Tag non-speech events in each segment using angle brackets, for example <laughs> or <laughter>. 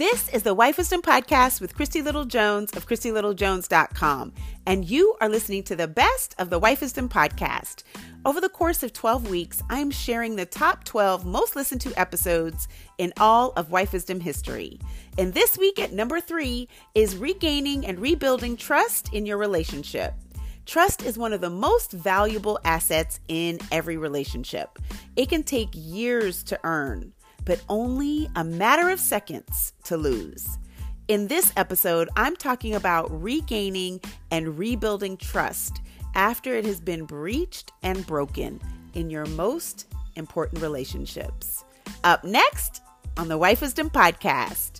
This is the Wife Wisdom Podcast with Christy Little Jones of ChristyLittleJones.com, and you are listening to the best of the Wife Wisdom Podcast. Over the course of 12 weeks, I am sharing the top 12 most listened to episodes in all of Wife Wisdom history. And this week at number three is regaining and rebuilding trust in your relationship. Trust is one of the most valuable assets in every relationship. It can take years to earn but only a matter of seconds to lose. In this episode, I'm talking about regaining and rebuilding trust after it has been breached and broken in your most important relationships. Up next on the Wife Wisdom Podcast.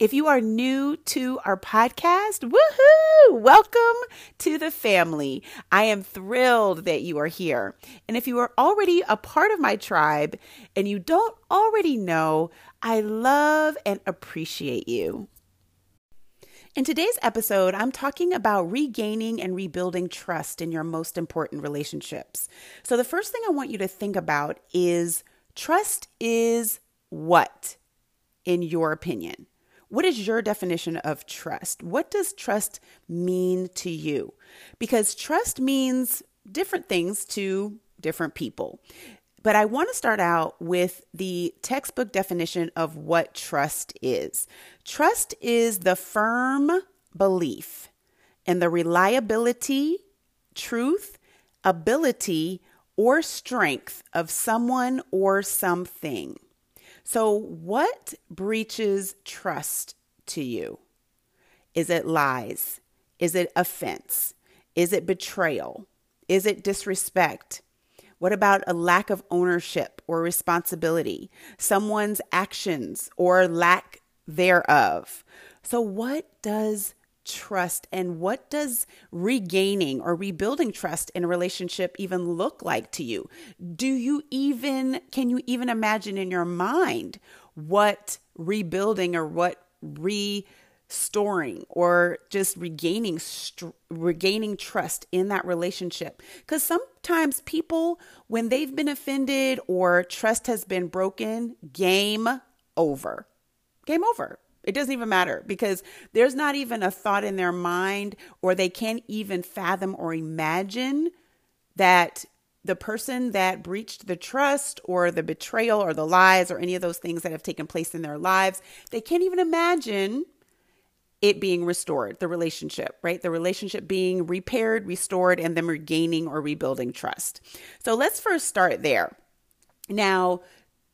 If you are new to our podcast, woohoo! Welcome to the family. I am thrilled that you are here. And if you are already a part of my tribe and you don't already know, I love and appreciate you. In today's episode, I'm talking about regaining and rebuilding trust in your most important relationships. So, the first thing I want you to think about is trust is what, in your opinion? What is your definition of trust? What does trust mean to you? Because trust means different things to different people. But I want to start out with the textbook definition of what trust is. Trust is the firm belief in the reliability, truth, ability, or strength of someone or something. So, what breaches trust to you? Is it lies? Is it offense? Is it betrayal? Is it disrespect? What about a lack of ownership or responsibility? Someone's actions or lack thereof? So, what does trust and what does regaining or rebuilding trust in a relationship even look like to you? Do you even, can you even imagine in your mind what rebuilding or what restoring or just regaining regaining trust in that relationship? Because sometimes people when they've been offended or trust has been broken game over. Game over it doesn't even matter because there's not even a thought in their mind, or they can't even fathom or imagine that the person that breached the trust or the betrayal or the lies or any of those things that have taken place in their lives, they can't even imagine it being restored, the relationship, right? The relationship being repaired, restored, and them regaining or rebuilding trust. So let's first start there. Now,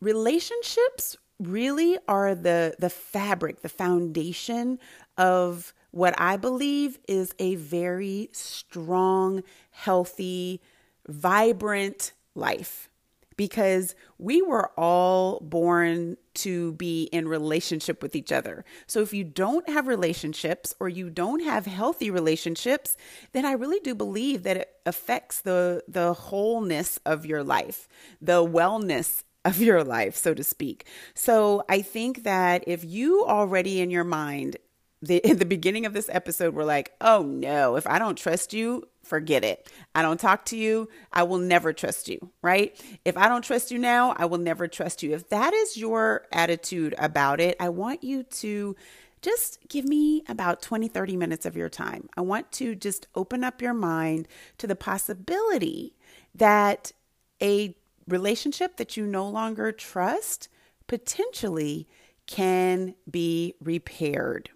relationships really are the the fabric, the foundation of what I believe is a very strong, healthy, vibrant life. Because we were all born to be in relationship with each other. So if you don't have relationships or you don't have healthy relationships, then I really do believe that it affects the the wholeness of your life, the wellness of your life, so to speak. So I think that if you already in your mind, the, in <laughs> the beginning of this episode, were like, oh no, if I don't trust you, forget it. I don't talk to you, I will never trust you, right? If I don't trust you now, I will never trust you. If that is your attitude about it, I want you to just give me about 20, 30 minutes of your time. I want to just open up your mind to the possibility that a relationship that you no longer trust potentially can be repaired.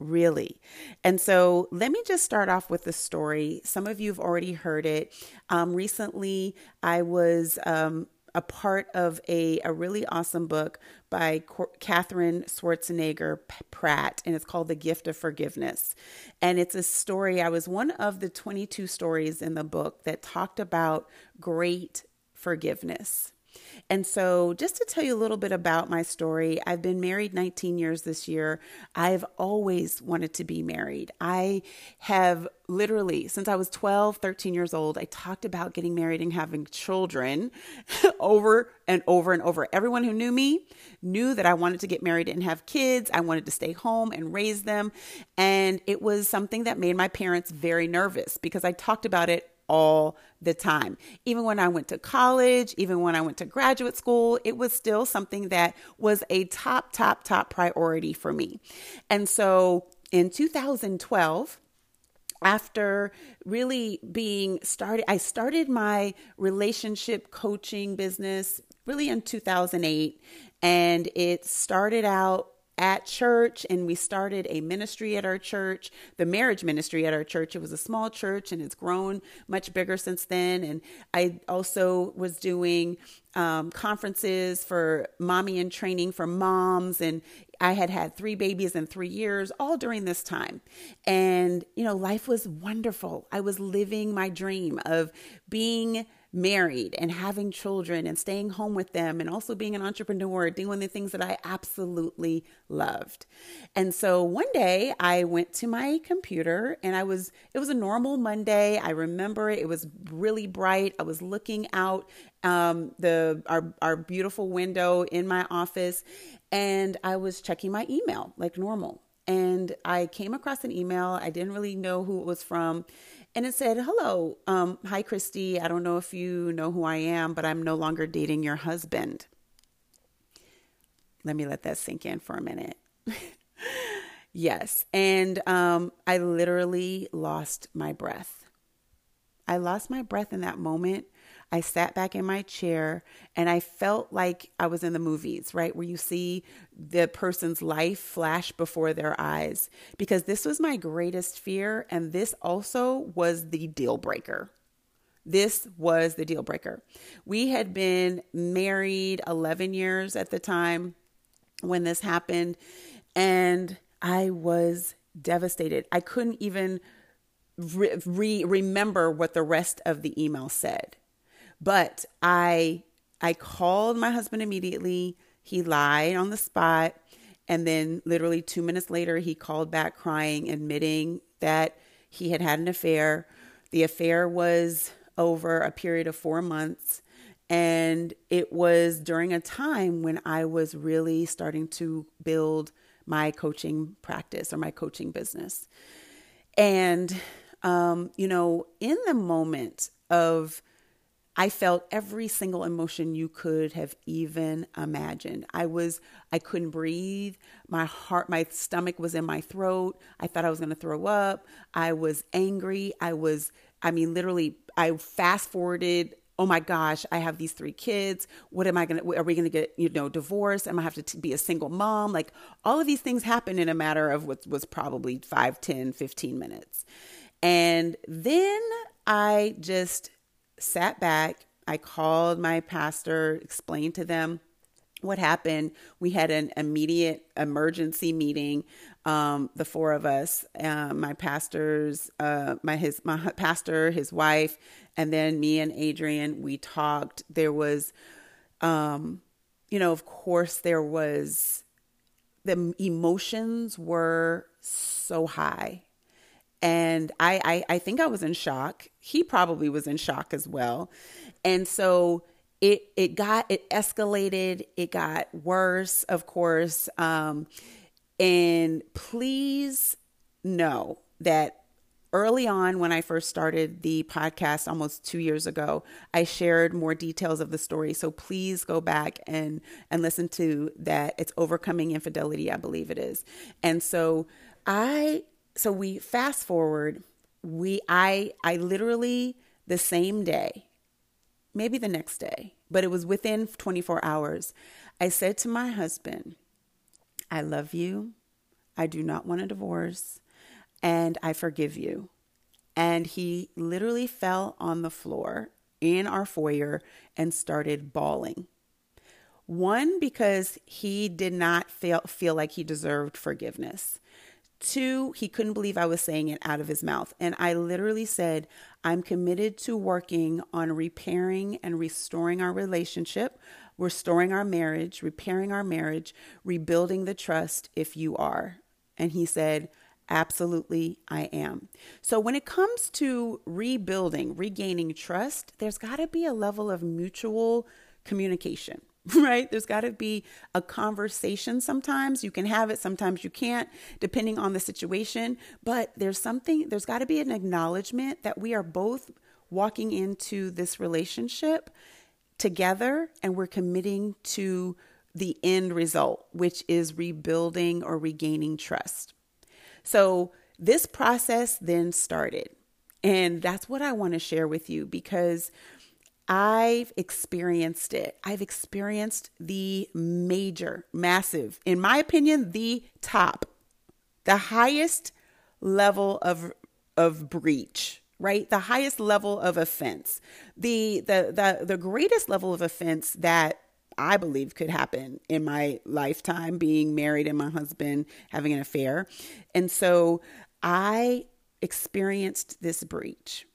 Really. And so let me just start off with the story. Some of you have already heard it. Um, recently, I was um, a part of a, a really awesome book by Katherine Schwarzenegger Pratt, and it's called The Gift of Forgiveness. And it's a story, I was one of the 22 stories in the book that talked about great forgiveness. And so, just to tell you a little bit about my story, I've been married 19 years this year. I've always wanted to be married. I have literally, since I was 12, 13 years old, I talked about getting married and having children <laughs> over and over and over. Everyone who knew me knew that I wanted to get married and have kids. I wanted to stay home and raise them. And it was something that made my parents very nervous because I talked about it all the time. Even when I went to college, even when I went to graduate school, it was still something that was a top, top, top priority for me. And so in 2012, after really being started, I started my relationship coaching business really in 2008. And it started out at church and we started a ministry at our church, the marriage ministry at our church. It was a small church and it's grown much bigger since then. And I also was doing um, conferences for mommy and training for moms. And I had had three babies in three years, all during this time. And, you know, life was wonderful. I was living my dream of being married and having children and staying home with them and also being an entrepreneur, doing the things that I absolutely loved. And so one day I went to my computer and I was, it was a normal Monday. I remember it, it was really bright. I was looking out um, the our, our beautiful window in my office and I was checking my email like normal. And I came across an email. I didn't really know who it was from and it said, Hello, um, hi, Christy. I don't know if you know who I am, but I'm no longer dating your husband. Let me let that sink in for a minute. <laughs> yes. And um, I literally lost my breath. I lost my breath in that moment I sat back in my chair and I felt like I was in the movies, right? Where you see the person's life flash before their eyes. Because this was my greatest fear. And this also was the deal breaker. This was the deal breaker. We had been married 11 years at the time when this happened. And I was devastated. I couldn't even re-, re- remember what the rest of the email said. But I I called my husband immediately. He lied on the spot. And then literally 2 minutes later he called back crying admitting that he had had an affair. The affair was over a period of 4 months and it was during a time when I was really starting to build my coaching practice or my coaching business. And, um, you know, in the moment of I felt every single emotion you could have even imagined. I was, I couldn't breathe. My heart, my stomach was in my throat. I thought I was going to throw up. I was angry. I was, I mean, literally, I fast forwarded. Oh my gosh, I have these three kids. What am I going to, are we going to get, you know, divorced? Am I have to t- be a single mom? Like all of these things happen in a matter of what was probably 5, 10, 15 minutes. And then I just sat back. I called my pastor, explained to them what happened. We had an immediate emergency meeting. Um, the four of us, uh, my pastors, uh, my his my pastor, his wife, and then me and Adrian. We talked. There was, um, you know, of course, there was the emotions were so high and I, I I think I was in shock. He probably was in shock as well. And so it it got it escalated, it got worse, of course. Um, and please know that early on when I first started the podcast almost 2 years ago, I shared more details of the story. So please go back and and listen to that. It's overcoming infidelity, I believe it is. And so I so we fast forward we i i literally the same day maybe the next day but it was within 24 hours i said to my husband i love you i do not want a divorce and i forgive you and he literally fell on the floor in our foyer and started bawling. One, because he did not feel, feel like he deserved forgiveness. Two, he couldn't believe I was saying it out of his mouth. And I literally said, I'm committed to working on repairing and restoring our relationship, restoring our marriage, repairing our marriage, rebuilding the trust if you are. And he said, Absolutely, I am. So, when it comes to rebuilding, regaining trust, there's got to be a level of mutual communication. <laughs> right? There's got to be a conversation sometimes. You can have it, sometimes you can't, depending on the situation. But there's something, there's got to be an acknowledgement that we are both walking into this relationship together and we're committing to the end result, which is rebuilding or regaining trust. So this process then started. And that's what I want to share with you because I've experienced it. I've experienced the major, massive, in my opinion, the top, the highest level of of breach, right? The highest level of offense. The the the the greatest level of offense that I believe could happen in my lifetime being married and my husband having an affair. And so I experienced this breach.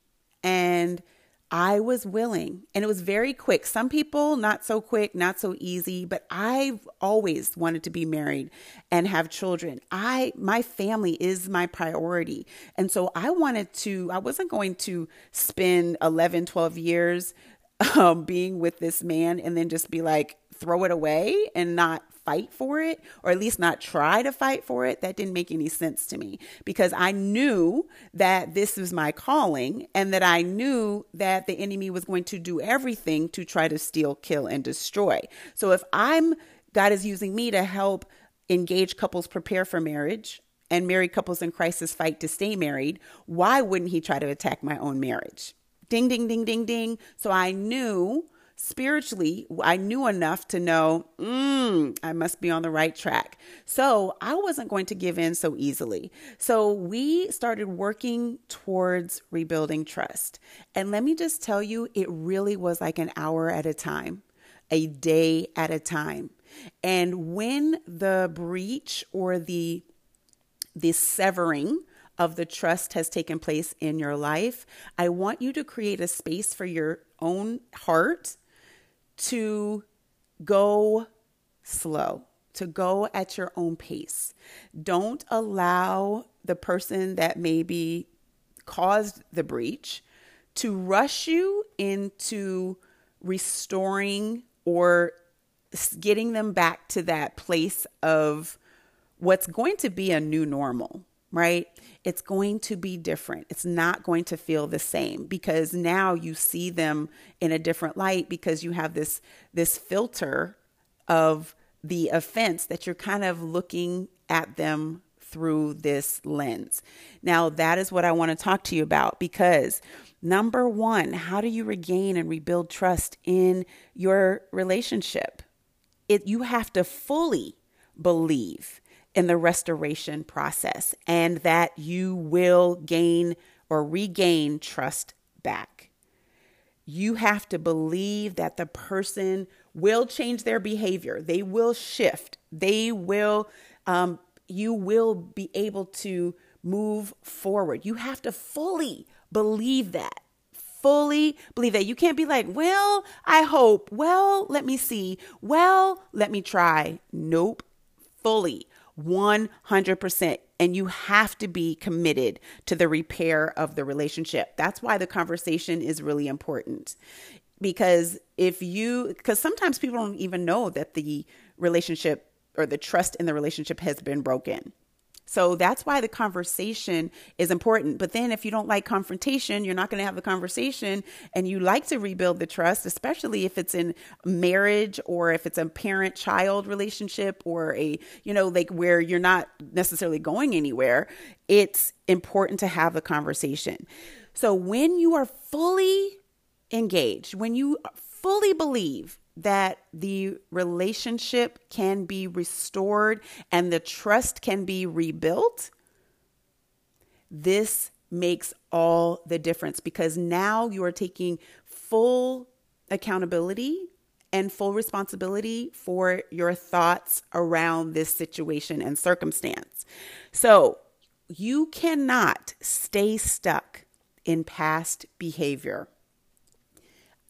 And I was willing and it was very quick. Some people, not so quick, not so easy, but I've always wanted to be married and have children. I, my family is my priority. And so I wanted to, I wasn't going to spend 11, 12 years <laughs> um, being with this man and then just be like, throw it away and not fight for it, or at least not try to fight for it, that didn't make any sense to me because I knew that this was my calling and that I knew that the enemy was going to do everything to try to steal, kill, and destroy. So if I'm, God is using me to help engage couples prepare for marriage and married couples in crisis fight to stay married, why wouldn't he try to attack my own marriage? Ding, ding, ding, ding, ding. So I knew spiritually, I knew enough to know, mm, I must be on the right track. So I wasn't going to give in so easily. So we started working towards rebuilding trust. And let me just tell you, it really was like an hour at a time, a day at a time. And when the breach or the the severing of the trust has taken place in your life, I want you to create a space for your own heart to go slow, to go at your own pace. Don't allow the person that maybe caused the breach to rush you into restoring or getting them back to that place of what's going to be a new normal, right? it's going to be different. It's not going to feel the same because now you see them in a different light because you have this this filter of the offense that you're kind of looking at them through this lens. Now, that is what I want to talk to you about because number 1, how do you regain and rebuild trust in your relationship? It you have to fully believe in the restoration process and that you will gain or regain trust back. You have to believe that the person will change their behavior, they will shift, they will, um, you will be able to move forward. You have to fully believe that fully believe that. You can't be like, well, I hope. Well, let me see. Well, let me try. Nope. Fully 100%. And you have to be committed to the repair of the relationship. That's why the conversation is really important. Because if you, because sometimes people don't even know that the relationship or the trust in the relationship has been broken. So that's why the conversation is important. But then if you don't like confrontation, you're not going to have the conversation and you like to rebuild the trust, especially if it's in marriage or if it's a parent child relationship or a, you know, like where you're not necessarily going anywhere. It's important to have the conversation. So when you are fully engaged, when you fully believe that the relationship can be restored and the trust can be rebuilt, this makes all the difference because now you are taking full accountability and full responsibility for your thoughts around this situation and circumstance. So you cannot stay stuck in past behavior.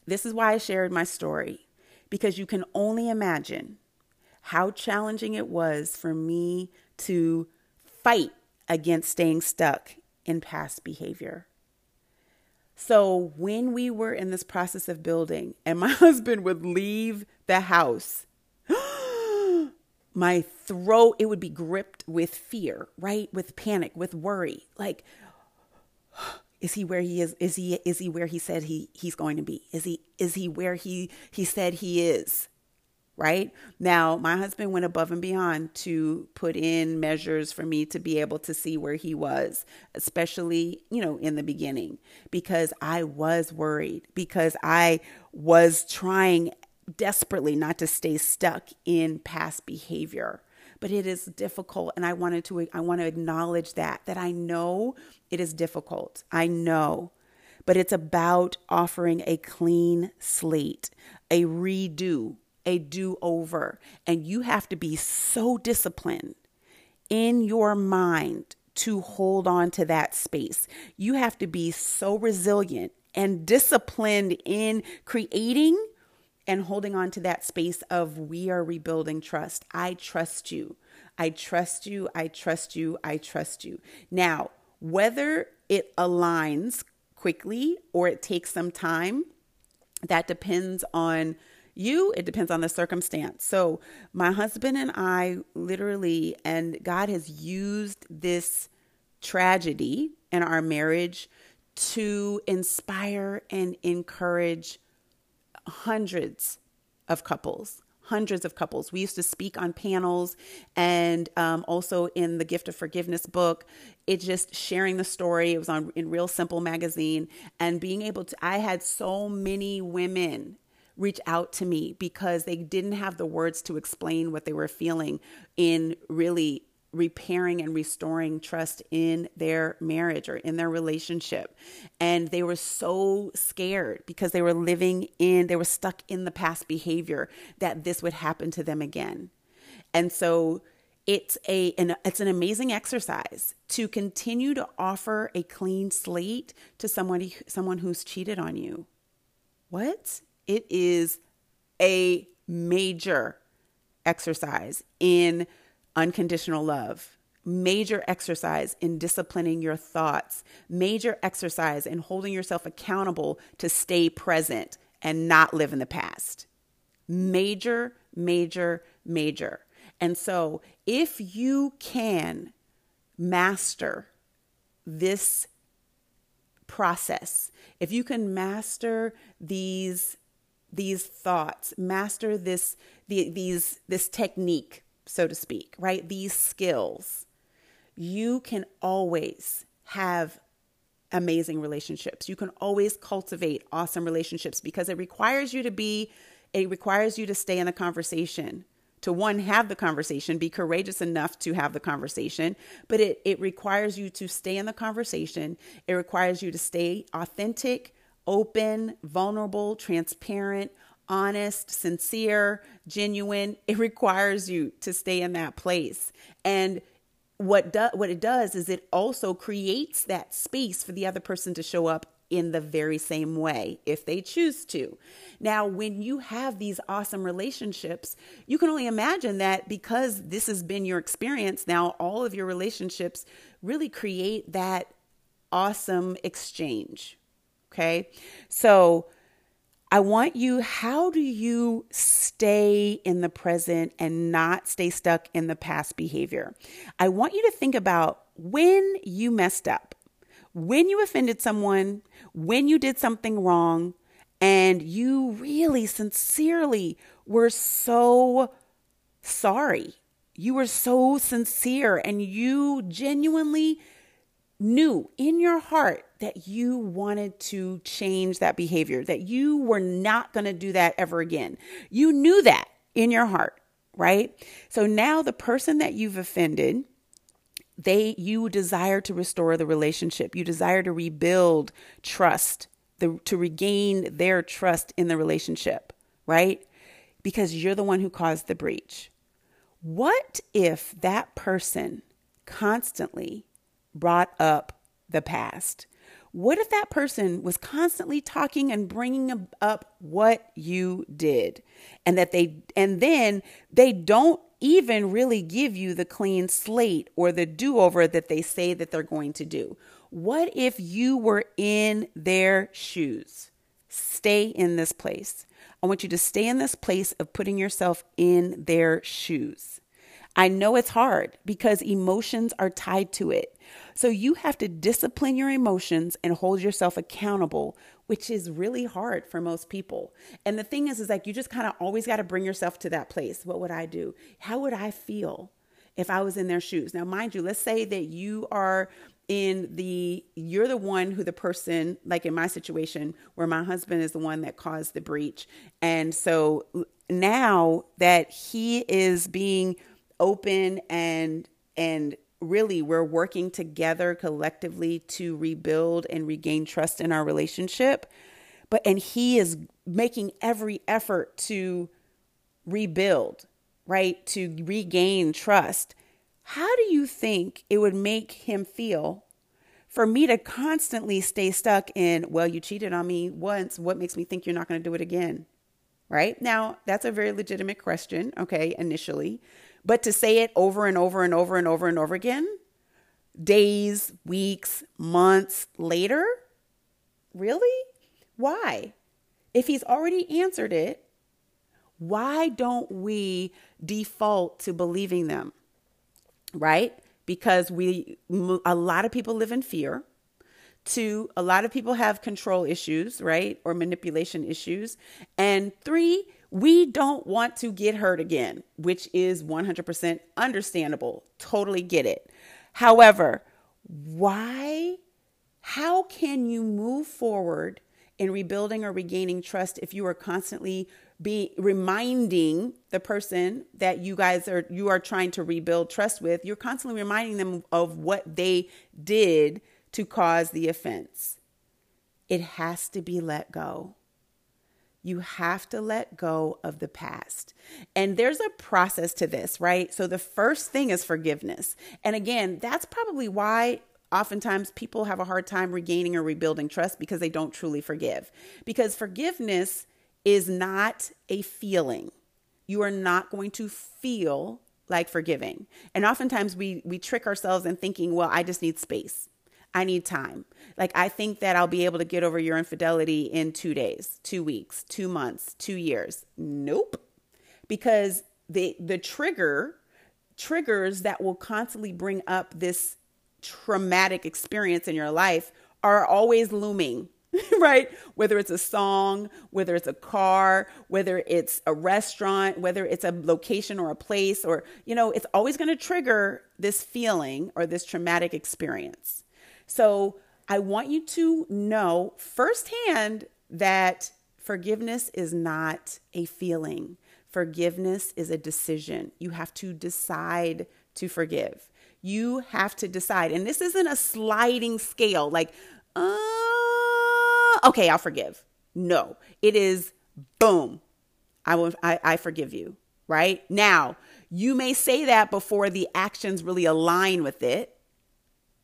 This is why I shared my story, because you can only imagine how challenging it was for me to fight against staying stuck in past behavior. So when we were in this process of building and my <laughs> husband would leave the house, <gasps> my throat, it would be gripped with fear, right? With panic, with worry. Like, is he where he is? Is he is he where he said he he's going to be? Is he is he where he he said he is? right? Now, my husband went above and beyond to put in measures for me to be able to see where he was, especially, you know, in the beginning, because I was worried, because I was trying desperately not to stay stuck in past behavior. But it is difficult and I wanted to I want to acknowledge that that I know it is difficult. I know but it's about offering a clean slate, a redo, a do over. And you have to be so disciplined in your mind to hold on to that space. You have to be so resilient and disciplined in creating and holding on to that space of we are rebuilding trust. I trust you. I trust you. I trust you. I trust you. Now, whether it aligns quickly or it takes some time, that depends on you, it depends on the circumstance. So, my husband and I literally, and God has used this tragedy in our marriage to inspire and encourage hundreds of couples hundreds of couples. We used to speak on panels and um, also in the Gift of Forgiveness book. It just sharing the story. It was on in Real Simple magazine and being able to. I had so many women reach out to me because they didn't have the words to explain what they were feeling in really repairing and restoring trust in their marriage or in their relationship. And they were so scared because they were living in, they were stuck in the past behavior that this would happen to them again. And so it's a an, it's an amazing exercise to continue to offer a clean slate to somebody someone who's cheated on you. What? It is a major exercise in unconditional love, major exercise in disciplining your thoughts, major exercise in holding yourself accountable to stay present and not live in the past. Major, major, major. And so, if you can master this process, if you can master these these thoughts, master this the, these this technique, so to speak, right? These skills, you can always have amazing relationships. You can always cultivate awesome relationships because it requires you to be it requires you to stay in the conversation to one have the conversation be courageous enough to have the conversation but it it requires you to stay in the conversation it requires you to stay authentic open, vulnerable, transparent, honest, sincere, genuine. It requires you to stay in that place. And what do, what it does is it also creates that space for the other person to show up in the very same way if they choose to. Now, when you have these awesome relationships, you can only imagine that because this has been your experience, now all of your relationships really create that awesome exchange, Okay. So I want you, how do you stay in the present and not stay stuck in the past behavior? I want you to think about when you messed up, when you offended someone, when you did something wrong, and you really sincerely were so sorry. You were so sincere and you genuinely knew in your heart that you wanted to change that behavior, that you were not going to do that ever again. You knew that in your heart, right? So now the person that you've offended, they you desire to restore the relationship. You desire to rebuild trust the, to regain their trust in the relationship, right? Because you're the one who caused the breach. What if that person constantly brought up the past? What if that person was constantly talking and bringing up what you did and that they and then they don't even really give you the clean slate or the do-over that they say that they're going to do? What if you were in their shoes? Stay in this place. I want you to stay in this place of putting yourself in their shoes. I know it's hard because emotions are tied to it. So you have to discipline your emotions and hold yourself accountable, which is really hard for most people. And the thing is, is like you just kind of always got to bring yourself to that place. What would I do? How would I feel if I was in their shoes? Now, mind you, let's say that you are in the you're the one who the person like in my situation where my husband is the one that caused the breach and so uh, now that he is being open and and really we're working together collectively to rebuild and regain trust in our relationship. But and he is making every effort to rebuild right? To regain trust. How do you think it would make him feel for me to constantly stay stuck in well you cheated on me once. What makes me think you're not going to do it again? Right? Now that's a very legitimate question okay initially but to say it over and over and over and over and over again, days, weeks, months later, really? Why? If he's already answered it, why don't we default to believing them? Right? Because we a lot of people live in fear. Two, a lot of people have control issues, right? Or manipulation issues. And three, we don't want to get hurt again, which is 100% understandable. Totally get it. However, why? How can you move forward in rebuilding or regaining trust if you are constantly be reminding the person that you guys are you are trying to rebuild trust with you're constantly reminding them of what they did to cause the offense it has to be let go you have to let go of the past. And there's a process to this, right? So the first thing is forgiveness. And again, that's probably why oftentimes people have a hard time regaining or rebuilding trust because they don't truly forgive. Because forgiveness is not a feeling. You are not going to feel like forgiving. And oftentimes we we trick ourselves in thinking, well, I just need space. I need time. Like, I think that I'll be able to get over your infidelity in two days, two weeks, two months, two years. Nope. Because the, the trigger, triggers that will constantly bring up this traumatic experience in your life are always looming <laughs> right? Whether it's a song, whether it's a car, whether it's a restaurant, whether it's a location or a place, or, you know, it's always going to trigger this feeling or this traumatic experience. So I want you to know firsthand that forgiveness is not a feeling. Forgiveness is a decision. You have to decide to forgive. You have to decide. And this isn't a sliding scale like, uh, okay, I'll forgive. No, it is boom. I will I, I forgive you. Right? Now, you may say that before the actions really align with it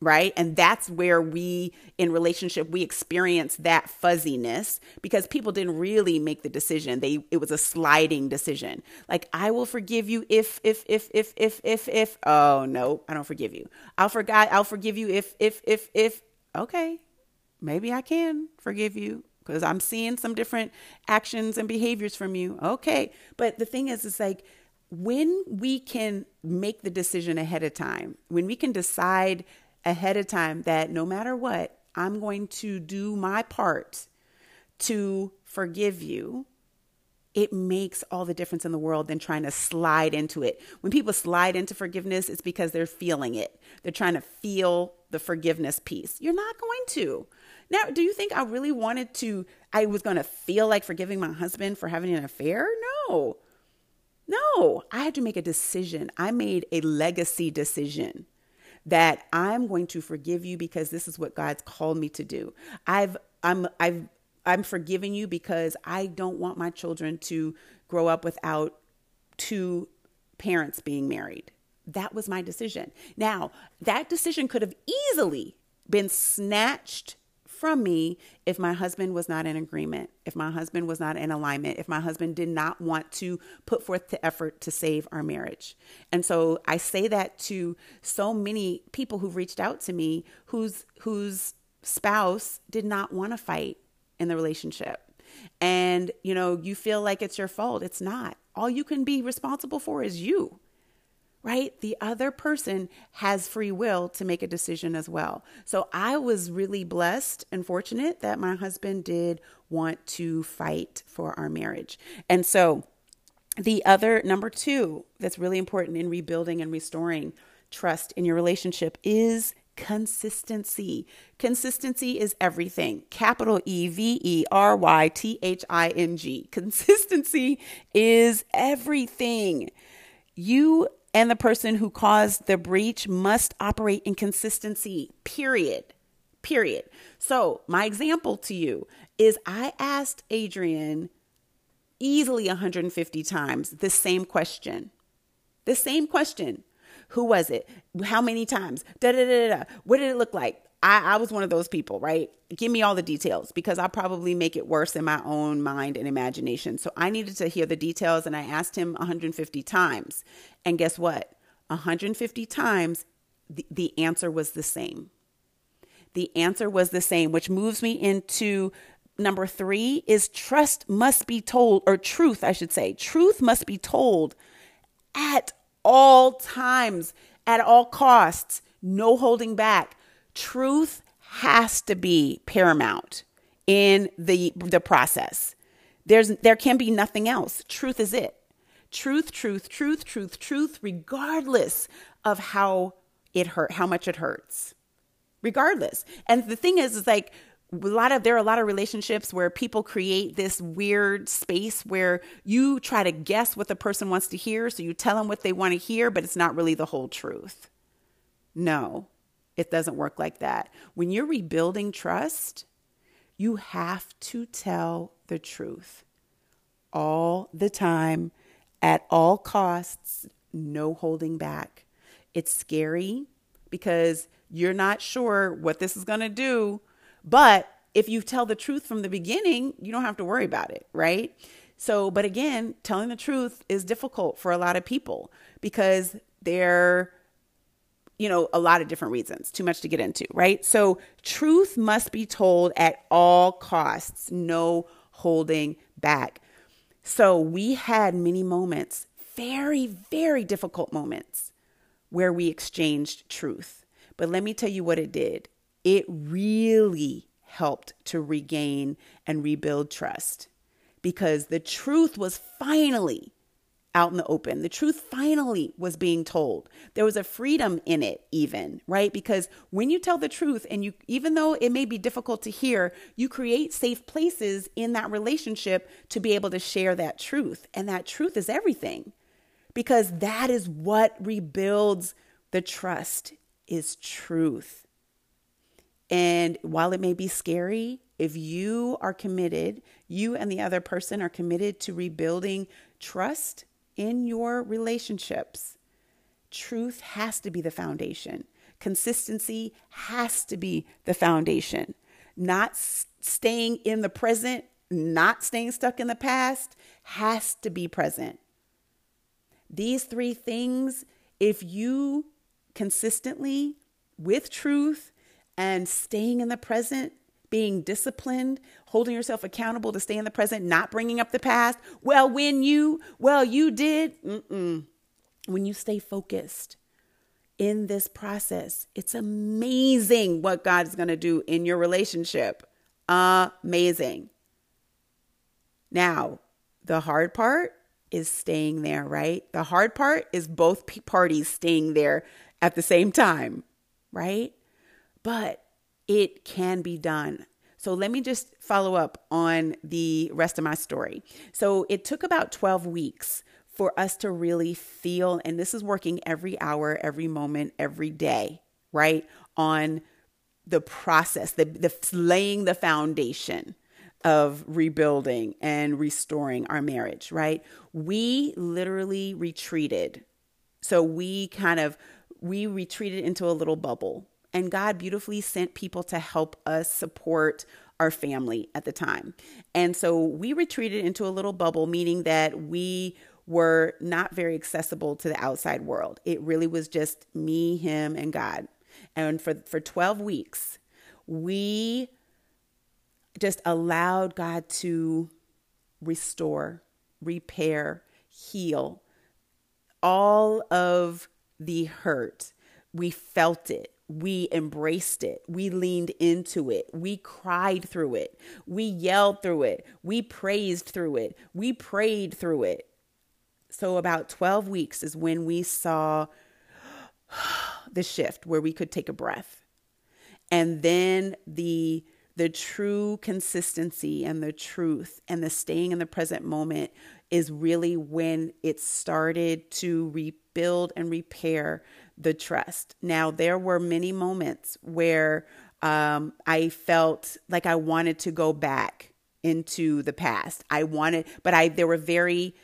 right? And that's where we in relationship we experience that fuzziness because people didn't really make the decision. They it was a sliding decision. Like i will forgive you if if if if if if if oh no i don't forgive you. I'll forget i'll forgive you if if if if okay maybe i can forgive you because i'm seeing some different actions and behaviors from you okay. But the thing is it's like when we can make the decision ahead of time when we can decide ahead of time that no matter what, I'm going to do my part to forgive you. It makes all the difference in the world than trying to slide into it. When people slide into forgiveness, it's because they're feeling it. They're trying to feel the forgiveness piece. You're not going to. Now, do you think I really wanted to? I was going to feel like forgiving my husband for having an affair? No. No, I had to make a decision. I made a legacy decision that I'm going to forgive you because this is what God's called me to do. I've I'm I've I'm forgiving you because I don't want my children to grow up without two parents being married. That was my decision. Now, that decision could have easily been snatched from me if my husband was not in agreement, if my husband was not in alignment, if my husband did not want to put forth the effort to save our marriage. And so I say that to so many people who've reached out to me whose whose spouse did not want to fight in the relationship. And you know, you feel like it's your fault. It's not. All you can be responsible for is you right? The other person has free will to make a decision as well. So I was really blessed and fortunate that my husband did want to fight for our marriage. And so the other number two that's really important in rebuilding and restoring trust in your relationship is consistency. Consistency is everything. Capital E V E R Y T H I N G. <laughs> Consistency is everything. You and the person who caused the breach must operate in consistency, period. Period. So, my example to you is I asked Adrian easily 150 times the same question. The same question. Who was it? How many times? Da da da da. What did it look like? I, I was one of those people, right? Give me all the details because I'll probably make it worse in my own mind and imagination. So I needed to hear the details and I asked him 150 times. And guess what? 150 times, the, the answer was the same. The answer was the same, which moves me into number three is trust must be told, or truth, I should say. Truth must be told at all times, at all costs, no holding back truth has to be paramount in the the process. There's there can be nothing else. Truth is it. Truth, truth, truth, truth, truth, regardless of how it hurt, how much it hurts. Regardless. And the thing is, is like a lot of there are a lot of relationships where people create this weird space where you try to guess what the person wants to hear so you tell them what they want to hear but it's not really the whole truth no it doesn't work like that. When you're rebuilding trust, you have to tell the truth all the time, at all costs, no holding back. It's scary because you're not sure what this is going to do, but if you tell the truth from the beginning, you don't have to worry about it, right? So, but again, telling the truth is difficult for a lot of people because they're you know, a lot of different reasons, too much to get into, right? So, truth must be told at all costs, no holding back. So, we had many moments, very, very difficult moments, where we exchanged truth. But let me tell you what it did it really helped to regain and rebuild trust because the truth was finally out in the open. The truth finally was being told. There was a freedom in it, even, right? Because when you tell the truth, and you, even though it may be difficult to hear, you create safe places in that relationship to be able to share that truth. And that truth is everything because that is what rebuilds the trust is truth. And while it may be scary, if you are committed, you and the other person are committed to rebuilding trust, in your relationships, truth has to be the foundation. Consistency has to be the foundation. Not staying in the present, not staying stuck in the past, has to be present. These three things, if you consistently, with truth and staying in the present, being disciplined, holding yourself accountable to stay in the present, not bringing up the past. Well, when you, well, you did. Mm-mm. When you stay focused in this process, it's amazing what God is going to do in your relationship. Amazing. Now, the hard part is staying there, right? The hard part is both parties staying there at the same time, right? But it can be done. So let me just follow up on the rest of my story. So it took about 12 weeks for us to really feel, and this is working every hour, every moment, every day, right? On the process, the, the laying the foundation of rebuilding and restoring our marriage, right? We literally retreated. So we kind of we retreated into a little bubble. And God beautifully sent people to help us support our family at the time. And so we retreated into a little bubble, meaning that we were not very accessible to the outside world. It really was just me, him, and God. And for, for 12 weeks, we just allowed God to restore, repair, heal all of the hurt. We felt it. We embraced it. We leaned into it. We cried through it. We yelled through it. We praised through it. We prayed through it. So, about 12 weeks is when we saw <gasps> the shift where we could take a breath. And then the the true consistency and the truth and the staying in the present moment is really when it started to rebuild and repair the trust. Now, there were many moments where um, I felt like I wanted to go back into the past. I wanted, but I, there were very,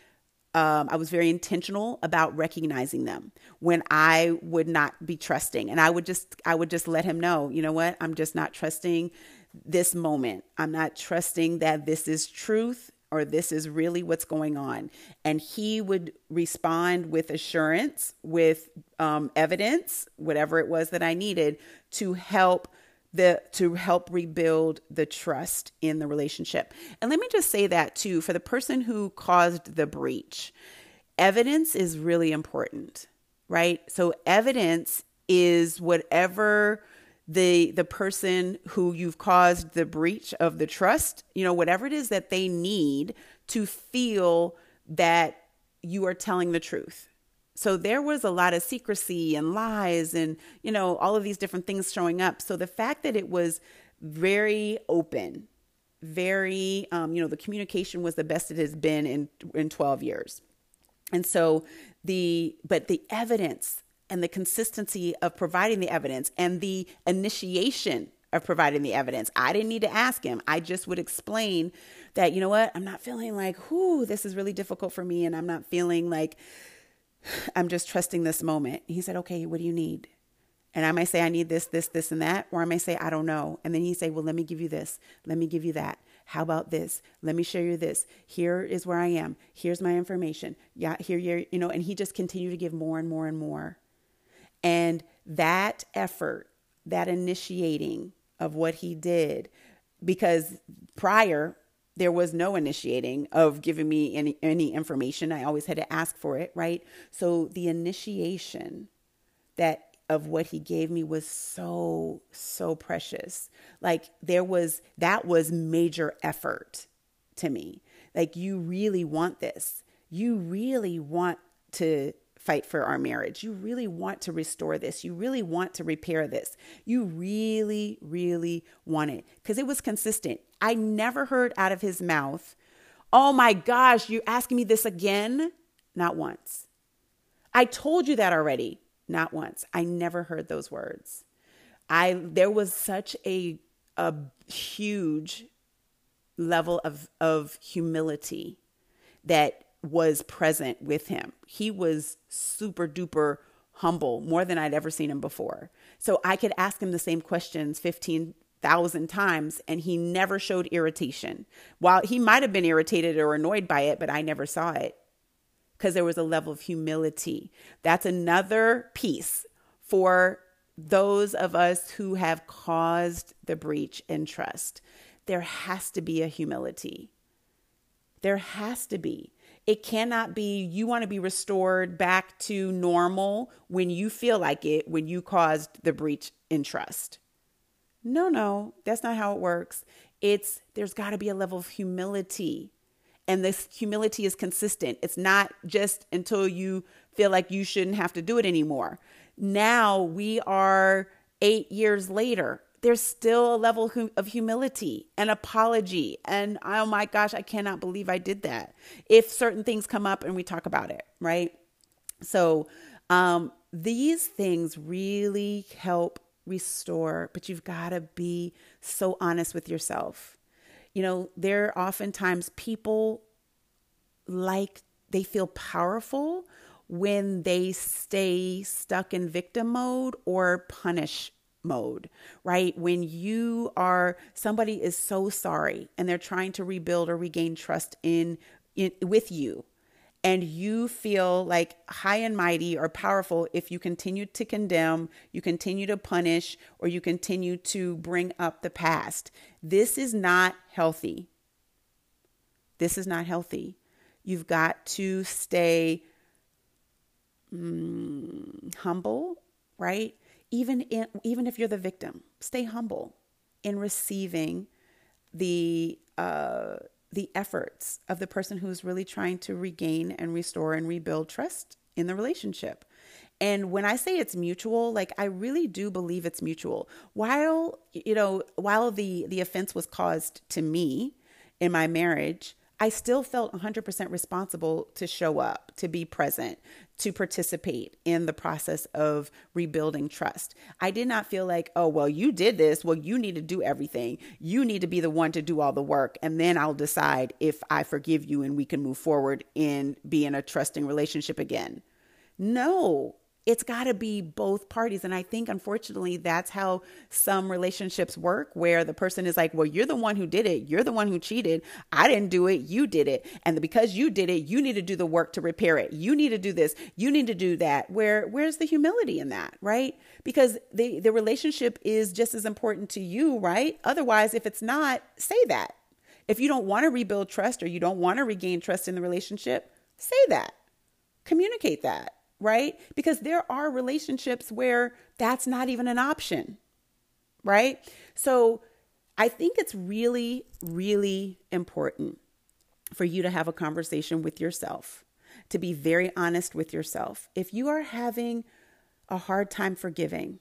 um, I was very intentional about recognizing them when I would not be trusting, and I would just, I would just let him know, you know what, I'm just not trusting this moment. I'm not trusting that this is truth or this is really what's going on. And he would respond with assurance, with um, evidence, whatever it was that I needed to help the to help rebuild the trust in the relationship. And let me just say that too for the person who caused the breach. Evidence is really important, right? So evidence is whatever the the person who you've caused the breach of the trust you know whatever it is that they need to feel that you are telling the truth. So there was a lot of secrecy and lies and you know all of these different things showing up. So the fact that it was very open very um, you know the communication was the best it has been in in 12 years. And so the but the evidence and the consistency of providing the evidence and the initiation of providing the evidence. I didn't need to ask him. I just would explain that, you know what, I'm not feeling like, whoo, this is really difficult for me. And I'm not feeling like <sighs> I'm just trusting this moment. He said, okay, what do you need? And I might say, I need this, this, this, and that. Or I may say, I don't know. And then he say, well, let me give you this. Let me give you that. How about this? Let me show you this. Here is where I am. Here's my information. Yeah, here you're, you know, and he just continued to give more and more and more. And that effort, that initiating of what he did, because prior there was no initiating of giving me any, any information. I always had to ask for it, right? So the initiation that of what he gave me was so so precious. Like there was that was major effort to me. Like you really want this. You really want to fight for our marriage. You really want to restore this. You really want to repair this. You really, really want it because it was consistent. I never heard out of his mouth, Oh my gosh, you're asking me this again? Not once. I told you that already. Not once. I never heard those words. I there was such a a huge level of of humility that was present with him. He was super duper humble, more than I'd ever seen him before. So I could ask him the same questions 15,000 times and he never showed irritation. While he might have been irritated or annoyed by it, but I never saw it because there was a level of humility. That's another piece for those of us who have caused the breach in trust. There has to be a humility. There has to be. It cannot be you want to be restored back to normal when you feel like it, when you caused the breach in trust. No, no, that's not how it works. It's there's got to be a level of humility. And this humility is consistent. It's not just until you feel like you shouldn't have to do it anymore. Now we are eight years later there's still a level of humility and apology. And oh my gosh, I cannot believe I did that. If certain things come up and we talk about it, right? So, um, these things really help restore, but you've got to be so honest with yourself. You know, there are oftentimes people like they feel powerful when they stay stuck in victim mode or punish mode, right? When you are somebody is so sorry and they're trying to rebuild or regain trust in, in with you and you feel like high and mighty or powerful if you continue to condemn, you continue to punish, or you continue to bring up the past. This is not healthy. This is not healthy. You've got to stay mm, humble, right? Even in, even if you're the victim, stay humble in receiving the uh, the efforts of the person who's really trying to regain and restore and rebuild trust in the relationship. And when I say it's mutual, like I really do believe it's mutual. While, you know, while the the offense was caused to me in my marriage, I still felt 100% responsible to show up, to be present, to participate in the process of rebuilding trust. I did not feel like, oh, well, you did this. Well, you need to do everything. You need to be the one to do all the work. And then I'll decide if I forgive you and we can move forward and be in a trusting relationship again. No, it's got to be both parties. And I think, unfortunately, that's how some relationships work, where the person is like, Well, you're the one who did it. You're the one who cheated. I didn't do it. You did it. And because you did it, you need to do the work to repair it. You need to do this. You need to do that. Where Where's the humility in that, right? Because the, the relationship is just as important to you, right? Otherwise, if it's not, say that. If you don't want to rebuild trust or you don't want to regain trust in the relationship, say that. Communicate that right? Because there are relationships where that's not even an option, right? So I think it's really, really important for you to have a conversation with yourself, to be very honest with yourself. If you are having a hard time forgiving,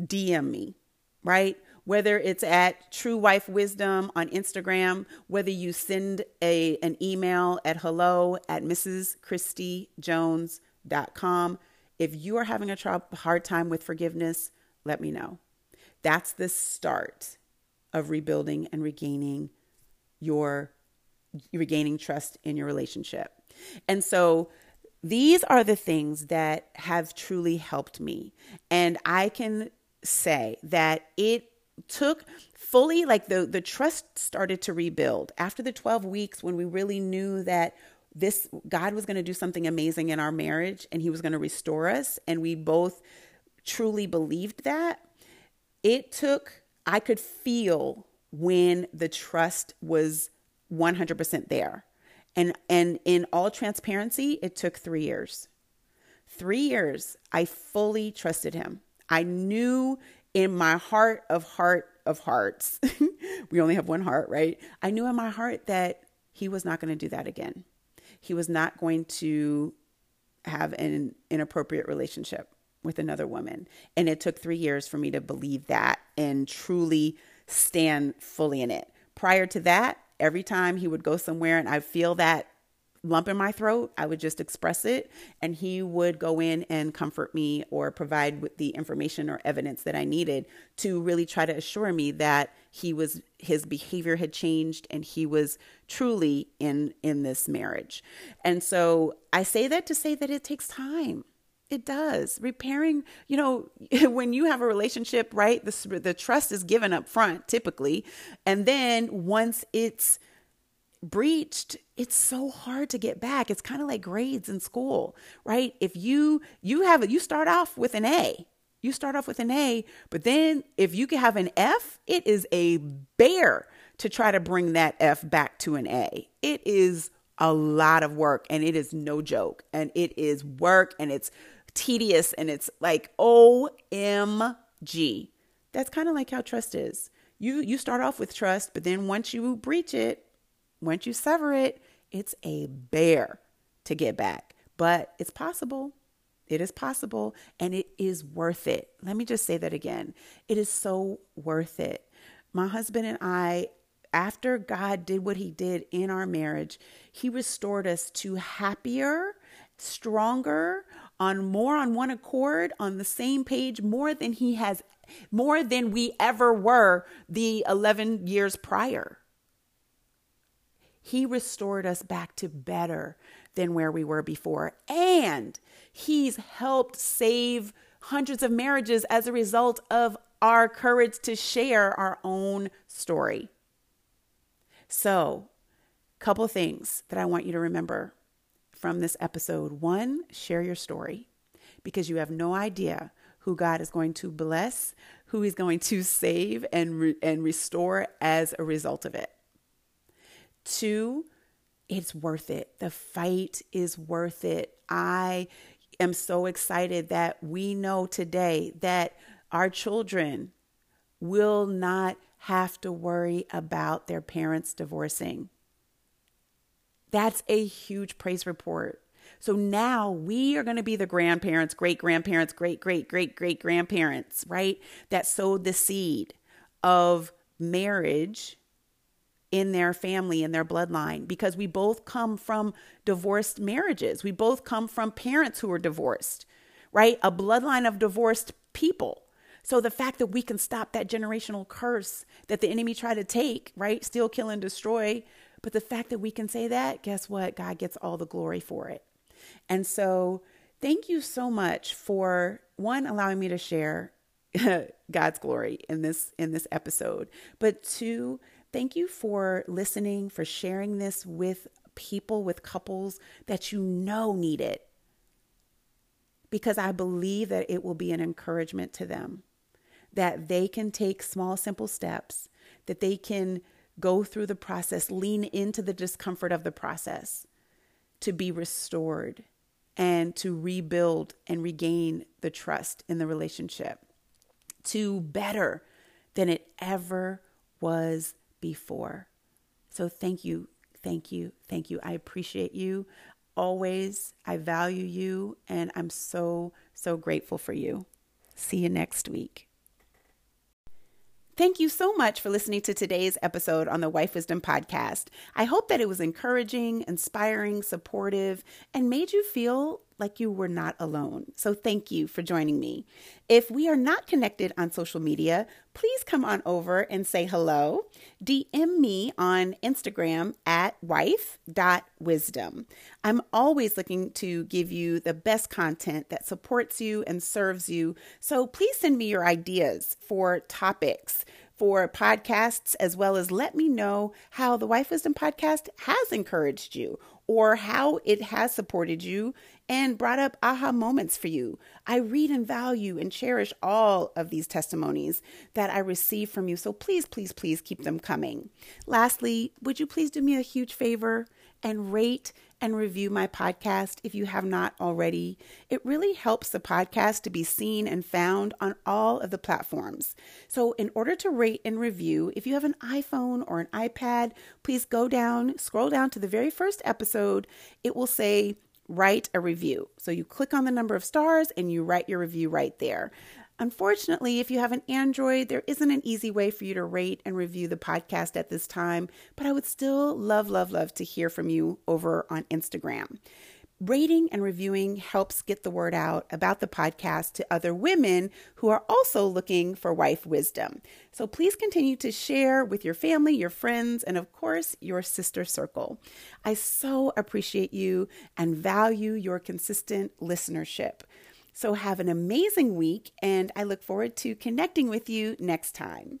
DM me, right? Whether it's at True Wife Wisdom on Instagram, whether you send a an email at hello at Mrs. Christy Jones com. If you are having a hard time with forgiveness, let me know. That's the start of rebuilding and regaining your regaining trust in your relationship. And so these are the things that have truly helped me. And I can say that it took fully like the the trust started to rebuild after the 12 weeks when we really knew that this God was going to do something amazing in our marriage and he was going to restore us and we both truly believed that. It took I could feel when the trust was 100% there. And and in all transparency it took 3 years. 3 years I fully trusted him. I knew in my heart of heart of hearts <laughs> we only have one heart right? I knew in my heart that he was not going to do that again he was not going to have an inappropriate relationship with another woman. And it took three years for me to believe that and truly stand fully in it. Prior to that, every time he would go somewhere and I feel that lump in my throat, I would just express it and he would go in and comfort me or provide with the information or evidence that I needed to really try to assure me that he was his behavior had changed and he was truly in in this marriage. And so I say that to say that it takes time. It does. Repairing, you know, <laughs> when you have a relationship, right? The, the trust is given up front typically. And then once it's breached it's so hard to get back. It's kind of like grades in school right? If you you have you start off with an a. You start off with an a but then if you can have an f it is a bear to try to bring that f back to an a. It is a lot of work and it is no joke and it is work and it's tedious and it's like omg that's kind of like how trust is. You you start off with trust but then once you breach it once you sever it, it's a bear to get back. But it's possible. It is possible and it is worth it. Let me just say that again. It is so worth it. My husband and I, after God did what he did in our marriage, he restored us to happier, stronger, on more on one accord, on the same page, more than he has, more than we ever were the 11 years prior He restored us back to better than where we were before. And He's helped save hundreds of marriages as a result of our courage to share our own story. So, couple things that I want you to remember from this episode. One, share your story because you have no idea who God is going to bless, who He's going to save and, re- and restore as a result of it. Two, it's worth it. The fight is worth it. I am so excited that we know today that our children will not have to worry about their parents divorcing. That's a huge praise report. So now we are going to be the grandparents, great grandparents, great, great, great, great grandparents, right? That sowed the seed of marriage in their family, in their bloodline, because we both come from divorced marriages. We both come from parents who are divorced, right? A bloodline of divorced people. So the fact that we can stop that generational curse that the enemy tried to take, right? Steal, kill, and destroy. But the fact that we can say that, guess what? God gets all the glory for it. And so thank you so much for one allowing me to share <laughs> God's glory in this in this episode. But two, thank you for listening, for sharing this with people, with couples that you know need it. Because I believe that it will be an encouragement to them that they can take small, simple steps, that they can go through the process, lean into the discomfort of the process to be restored and to rebuild and regain the trust in the relationship to better than it ever was before. So thank you, thank you, thank you. I appreciate you always. I value you, and I'm so, so grateful for you. See you next week. Thank you so much for listening to today's episode on the Wife Wisdom Podcast. I hope that it was encouraging, inspiring, supportive, and made you feel like you were not alone. So thank you for joining me. If we are not connected on social media, please come on over and say hello. DM me on Instagram at wife.wisdom. I'm always looking to give you the best content that supports you and serves you. So please send me your ideas for topics for podcasts, as well as let me know how the Wife Wisdom podcast has encouraged you or how it has supported you and brought up aha moments for you. I read and value and cherish all of these testimonies that I receive from you. So please, please, please keep them coming. Lastly, would you please do me a huge favor and rate and review my podcast if you have not already. It really helps the podcast to be seen and found on all of the platforms. So, in order to rate and review, if you have an iPhone or an iPad, please go down, scroll down to the very first episode. It will say, Write a review. So you click on the number of stars and you write your review right there. Unfortunately, if you have an Android, there isn't an easy way for you to rate and review the podcast at this time, but I would still love, love, love to hear from you over on Instagram. Rating and reviewing helps get the word out about the podcast to other women who are also looking for wife wisdom. So please continue to share with your family, your friends, and of course, your sister circle. I so appreciate you and value your consistent listenership. So have an amazing week, and I look forward to connecting with you next time.